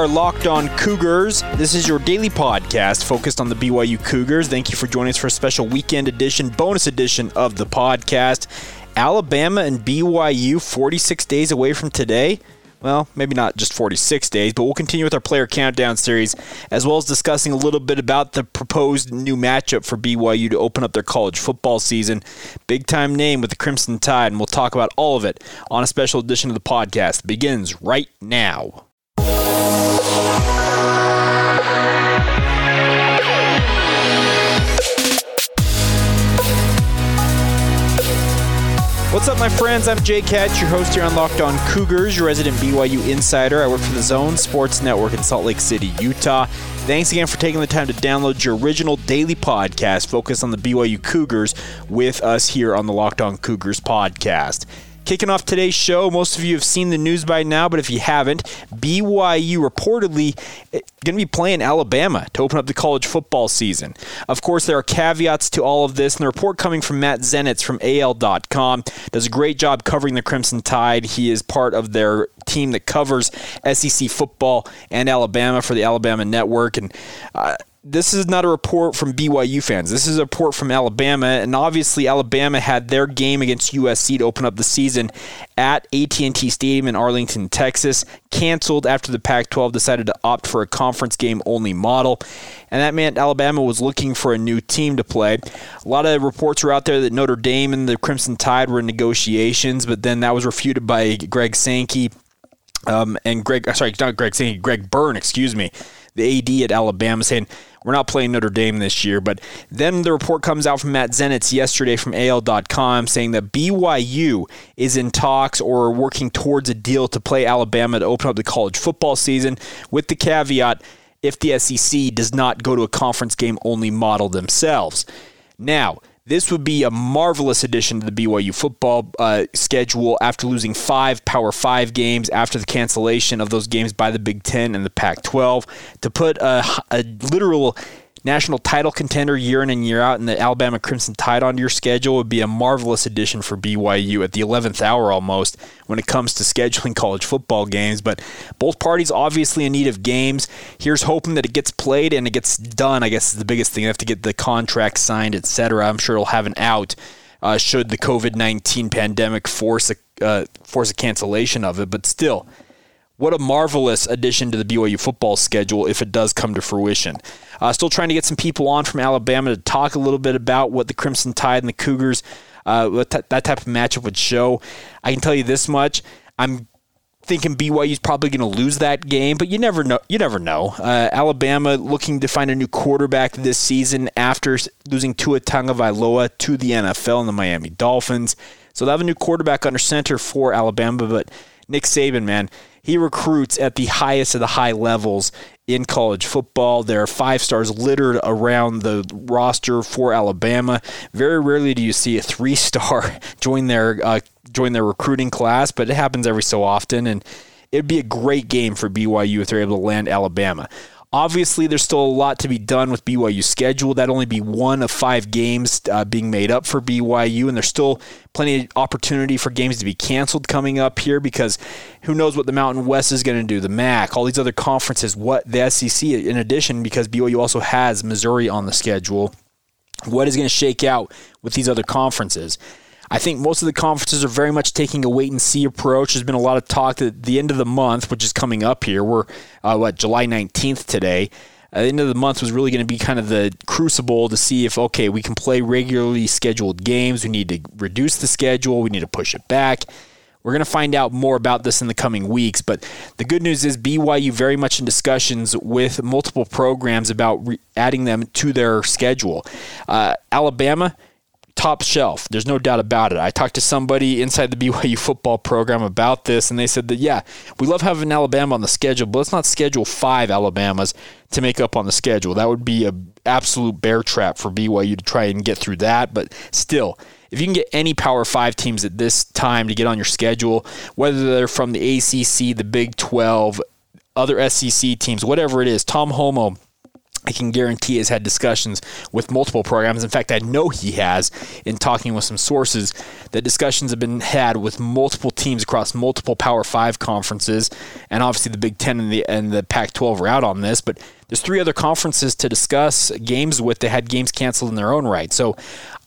Are Locked On Cougars. This is your daily podcast focused on the BYU Cougars. Thank you for joining us for a special weekend edition, bonus edition of the podcast. Alabama and BYU 46 days away from today. Well, maybe not just 46 days, but we'll continue with our player countdown series, as well as discussing a little bit about the proposed new matchup for BYU to open up their college football season. Big time name with the Crimson Tide, and we'll talk about all of it on a special edition of the podcast. Begins right now. What's up, my friends? I'm Jay Hatch, your host here on Locked On Cougars, your resident BYU insider. I work for the Zone Sports Network in Salt Lake City, Utah. Thanks again for taking the time to download your original daily podcast focused on the BYU Cougars with us here on the Locked On Cougars podcast. Kicking off today's show, most of you have seen the news by now, but if you haven't, BYU reportedly going to be playing Alabama to open up the college football season. Of course, there are caveats to all of this, and the report coming from Matt Zenitz from AL.com does a great job covering the Crimson Tide. He is part of their team that covers SEC football and Alabama for the Alabama Network, and uh, this is not a report from BYU fans. This is a report from Alabama, and obviously Alabama had their game against USC to open up the season at AT&T Stadium in Arlington, Texas, canceled after the Pac-12 decided to opt for a conference game only model, and that meant Alabama was looking for a new team to play. A lot of reports were out there that Notre Dame and the Crimson Tide were in negotiations, but then that was refuted by Greg Sankey um, and Greg, sorry, not Greg Sankey, Greg Byrne, excuse me, the AD at Alabama, saying we're not playing Notre Dame this year. But then the report comes out from Matt Zenitz yesterday from AL.com saying that BYU is in talks or working towards a deal to play Alabama to open up the college football season, with the caveat if the SEC does not go to a conference game only model themselves. Now, this would be a marvelous addition to the BYU football uh, schedule after losing five Power Five games after the cancellation of those games by the Big Ten and the Pac 12. To put a, a literal national title contender year in and year out and the Alabama Crimson Tide onto your schedule would be a marvelous addition for BYU at the 11th hour almost when it comes to scheduling college football games. But both parties obviously in need of games. Here's hoping that it gets played and it gets done, I guess is the biggest thing. You have to get the contract signed, etc. I'm sure it'll have an out. Uh, should the COVID 19 pandemic force a, uh, force a cancellation of it, but still, what a marvelous addition to the BYU football schedule if it does come to fruition. Uh, still trying to get some people on from Alabama to talk a little bit about what the Crimson Tide and the Cougars, uh, that type of matchup would show. I can tell you this much: I'm thinking BYU is probably going to lose that game, but you never know. You never know. Uh, Alabama looking to find a new quarterback this season after losing Tua Tagovailoa to the NFL and the Miami Dolphins. So they have a new quarterback under center for Alabama, but Nick Saban, man, he recruits at the highest of the high levels in college football. There are five stars littered around the roster for Alabama. Very rarely do you see a three star join their uh, join their recruiting class, but it happens every so often, and it'd be a great game for BYU if they're able to land Alabama. Obviously, there's still a lot to be done with BYU's schedule. That'd only be one of five games uh, being made up for BYU, and there's still plenty of opportunity for games to be canceled coming up here because who knows what the Mountain West is going to do, the MAC, all these other conferences, what the SEC, in addition, because BYU also has Missouri on the schedule. What is going to shake out with these other conferences? I think most of the conferences are very much taking a wait and see approach. There's been a lot of talk at the end of the month, which is coming up here. We're, uh, what, July 19th today. At the end of the month was really going to be kind of the crucible to see if, okay, we can play regularly scheduled games. We need to reduce the schedule. We need to push it back. We're going to find out more about this in the coming weeks. But the good news is BYU very much in discussions with multiple programs about re- adding them to their schedule. Uh, Alabama top shelf. There's no doubt about it. I talked to somebody inside the BYU football program about this, and they said that, yeah, we love having Alabama on the schedule, but let's not schedule five Alabamas to make up on the schedule. That would be an absolute bear trap for BYU to try and get through that. But still, if you can get any Power Five teams at this time to get on your schedule, whether they're from the ACC, the Big 12, other SEC teams, whatever it is, Tom Holmoe I can guarantee has had discussions with multiple programs. In fact, I know he has in talking with some sources that discussions have been had with multiple teams across multiple Power Five conferences, and obviously the Big Ten and the and the Pac-12 are out on this. But there's three other conferences to discuss games with. that had games canceled in their own right, so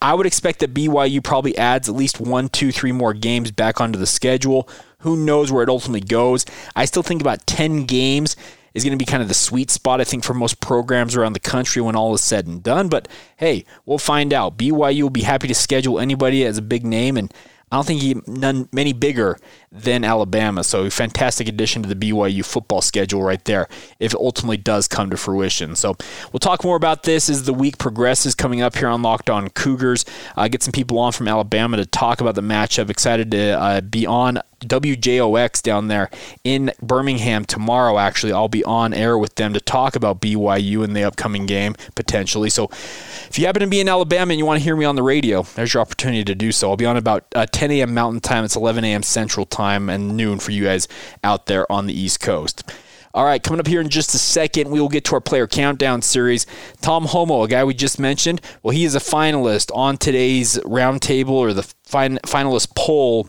I would expect that BYU probably adds at least one, two, three more games back onto the schedule. Who knows where it ultimately goes? I still think about ten games is going to be kind of the sweet spot, I think, for most programs around the country when all is said and done. But hey, we'll find out. BYU will be happy to schedule anybody as a big name, and I don't think he none many bigger than Alabama. So a fantastic addition to the BYU football schedule right there if it ultimately does come to fruition. So we'll talk more about this as the week progresses coming up here on Locked On Cougars. Uh, get some people on from Alabama to talk about the matchup. Excited to uh, be on WJOX down there in Birmingham tomorrow. Actually, I'll be on air with them to talk about BYU in the upcoming game potentially. So, if you happen to be in Alabama and you want to hear me on the radio, there's your opportunity to do so. I'll be on about uh, 10 a.m. Mountain Time. It's 11 a.m. Central Time and noon for you guys out there on the East Coast. All right, coming up here in just a second, we will get to our player countdown series. Tom Holmoe, a guy we just mentioned, well, he is a finalist on today's roundtable or the fin- finalist poll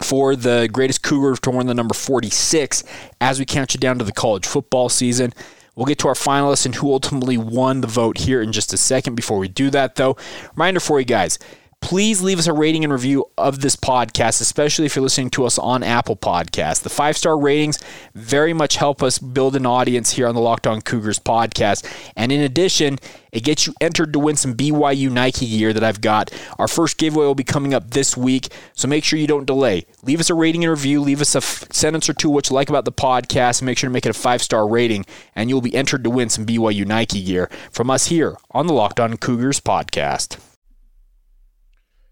for the greatest Cougar to win the number 46 as we count you down to the college football season. We'll get to our finalists and who ultimately won the vote here in just a second. Before we do that, though, reminder for you guys please leave us a rating and review of this podcast, especially if you're listening to us on Apple Podcasts. The five star ratings very much help us build an audience here on the Locked On Cougars podcast. And in addition, it gets you entered to win some BYU Nike gear that I've got. Our first giveaway will be coming up this week, so make sure you don't delay. Leave us a rating and review. Leave us a f- sentence or two what you like about the podcast, and make sure to make it a five star rating, and you'll be entered to win some BYU Nike gear from us here on the Locked On Cougars podcast.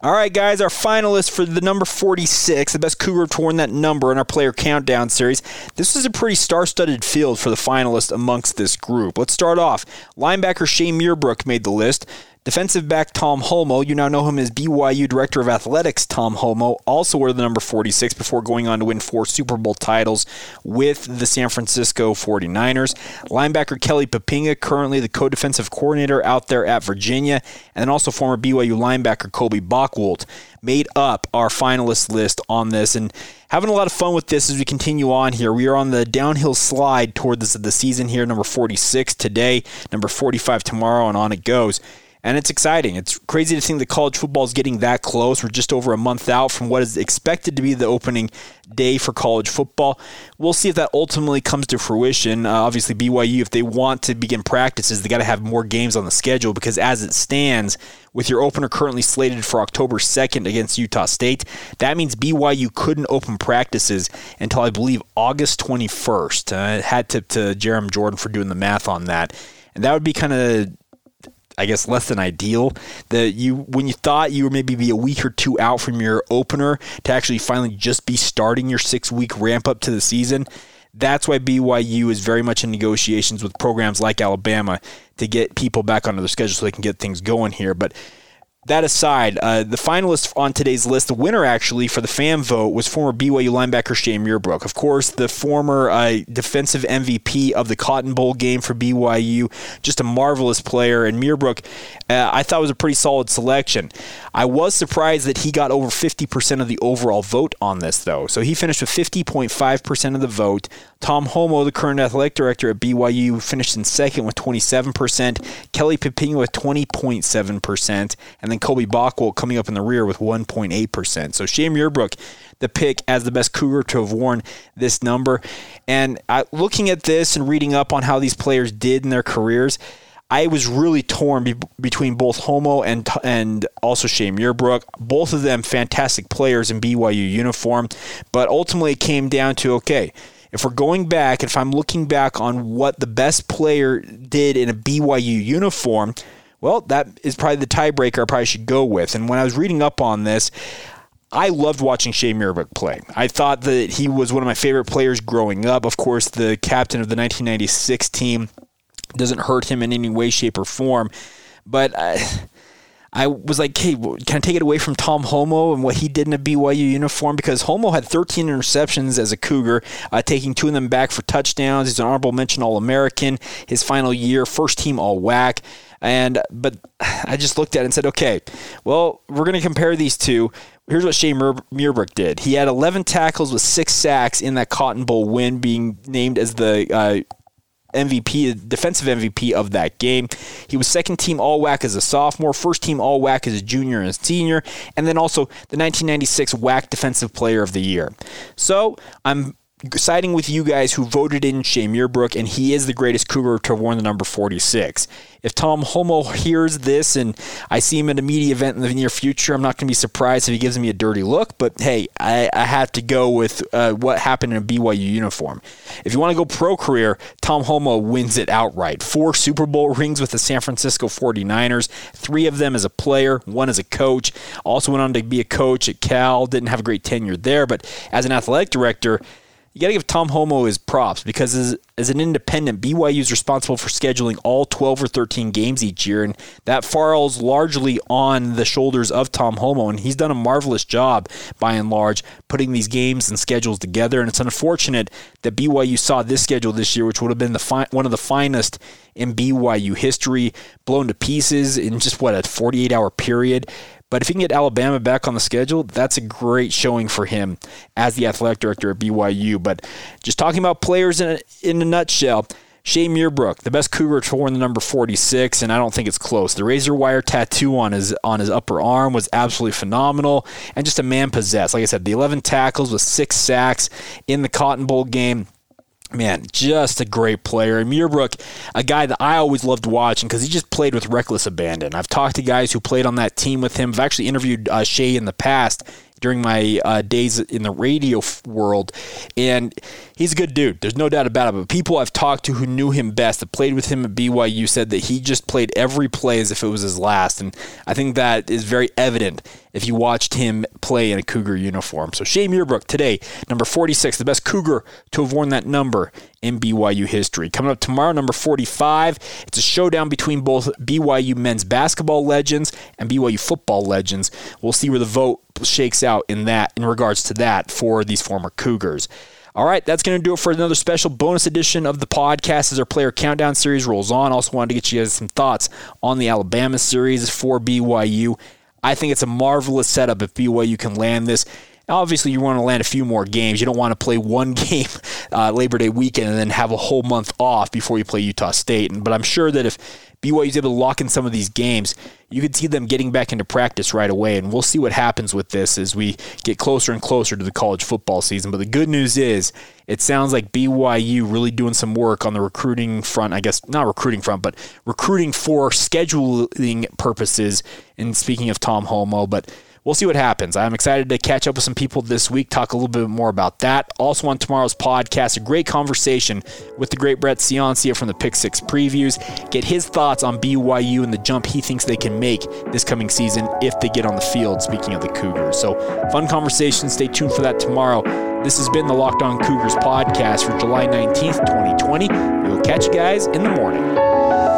All right, guys, our finalists for the number 46, the best Cougar to win that number in our player countdown series. This is a pretty star studded field for the finalists amongst this group. Let's start off. Linebacker Shay Muirbrook made the list. Defensive back Tom Holmoe, you now know him as BYU Director of Athletics Tom Holmoe, also wore the number 46 before going on to win four Super Bowl titles with the San Francisco 49ers. Linebacker Kelly Poppinga, currently the co defensive coordinator out there at Virginia, and then also former BYU linebacker Kobe Bockwoldt made up our finalist list on this. And having a lot of fun with this as we continue on here. We are on the downhill slide toward this, the season here, number 46 today, number 45 tomorrow, and on it goes and it's exciting. It's crazy to think that college football is getting that close. We're just over a month out from what is expected to be the opening day for college football. We'll see if that ultimately comes to fruition. Uh, obviously, BYU, if they want to begin practices, they got to have more games on the schedule because as it stands, with your opener currently slated for October 2nd against Utah State, that means BYU couldn't open practices until I believe August 21st. Uh, had tip to Jarom Jordan for doing the math on that. And that would be kind of I guess less than ideal. That you when you thought you were maybe be a week or two out from your opener to actually finally just be starting your six week ramp up to the season. That's why BYU is very much in negotiations with programs like Alabama to get people back onto their schedule so they can get things going here. But that aside, uh, the finalist on today's list, the winner actually for the fan vote was former BYU linebacker Shay Muirbrook. Of course, the former uh, defensive MVP of the Cotton Bowl game for BYU, just a marvelous player. And Muirbrook, uh, I thought was a pretty solid selection. I was surprised that he got over 50% of the overall vote on this, though. So he finished with 50.5% of the vote. Tom Holmoe, the current athletic director at BYU, finished in second with 27%. Kelly Poppinga with 20.7%. And then Kobe Bockwoldt coming up in the rear with 1.8%. So Shay Muirbrook, the pick as the best Cougar to have worn this number. And I, looking at this and reading up on how these players did in their careers, I was really torn be- between both Holmoe and and also Shay Muirbrook. Both of them fantastic players in BYU uniform, but ultimately it came down to okay, if we're going back, if I'm looking back on what the best player did in a BYU uniform, well, that is probably the tiebreaker I probably should go with. And when I was reading up on this, I loved watching Shay Muirbrook play. I thought that he was one of my favorite players growing up. Of course, the captain of the 1996 team doesn't hurt him in any way, shape, or form. But I, I was like, hey, can I take it away from Tom Holmoe and what he did in a BYU uniform? Because Holmoe had 13 interceptions as a Cougar, uh, taking two of them back for touchdowns. He's an honorable mention All American. His final year, first team All WAC. And but I just looked at it and said, okay, well, we're going to compare these two. Here's what Shay Muirbrook did. He had 11 tackles with six sacks in that Cotton Bowl win, being named as the uh, MVP, defensive MVP of that game. He was second team All WAC as a sophomore, first team All WAC as a junior and a senior, and then also the 1996 WAC Defensive Player of the Year. So I'm siding with you guys who voted in Shay Muirbrook, and he is the greatest Cougar to have worn the number 46. If Tom Holmoe hears this and I see him at a media event in the near future, I'm not going to be surprised if he gives me a dirty look. But hey, I, I have to go with uh, what happened in a BYU uniform. If you want to go pro career, Tom Holmoe wins it outright. Four Super Bowl rings with the San Francisco 49ers, three of them as a player, one as a coach. Also went on to be a coach at Cal, didn't have a great tenure there, but as an athletic director, you got to give Tom Holmoe his props because as, as an independent, BYU is responsible for scheduling all 12 or 13 games each year, and that falls largely on the shoulders of Tom Holmoe, and he's done a marvelous job by and large putting these games and schedules together. And it's unfortunate that BYU saw this schedule this year, which would have been the fi- one of the finest in BYU history, blown to pieces in just what a 48 hour period. But if he can get Alabama back on the schedule, that's a great showing for him as the athletic director at BYU. But just talking about players in a, in a nutshell, Shay Muirbrook, the best Cougar to wear the number 46, and I don't think it's close. The razor wire tattoo on his on his upper arm was absolutely phenomenal, and just a man possessed. Like I said, the 11 tackles with six sacks in the Cotton Bowl game Man, just a great player. And Muirbrook, a guy that I always loved watching because he just played with reckless abandon. I've talked to guys who played on that team with him. I've actually interviewed uh, Shay in the past during my uh, days in the radio world, and he's a good dude. There's no doubt about it. But people I've talked to who knew him best, that played with him at BYU, said that he just played every play as if it was his last, and I think that is very evident if you watched him play in a Cougar uniform. So Shay Muirbrook today, number 46, the best Cougar to have worn that number in BYU history. Coming up tomorrow, number 45, it's a showdown between both BYU men's basketball legends and BYU football legends. We'll see where the vote shakes out in that in regards to that for these former Cougars. All right, that's going to do it for another special bonus edition of the podcast as our player countdown series rolls on. Also, wanted to get you guys some thoughts on the Alabama series for BYU. I think it's a marvelous setup if BYU can land this. Obviously, you want to land a few more games. You don't want to play one game uh, Labor Day weekend and then have a whole month off before you play Utah State. But I'm sure that if BYU is able to lock in some of these games, you could see them getting back into practice right away. And we'll see what happens with this as we get closer and closer to the college football season. But the good news is, it sounds like BYU really doing some work on the recruiting front. I guess not recruiting front, but recruiting for scheduling purposes. And speaking of Tom Holmoe, but we'll see what happens. I'm excited to catch up with some people this week, talk a little bit more about that. Also on tomorrow's podcast, a great conversation with the great Brett Ciancia from the Pick Six Previews. Get his thoughts on BYU and the jump he thinks they can make this coming season if they get on the field, speaking of the Cougars. So fun conversation. Stay tuned for that tomorrow. This has been the Locked On Cougars podcast for July 19th, 2020. We will catch you guys in the morning.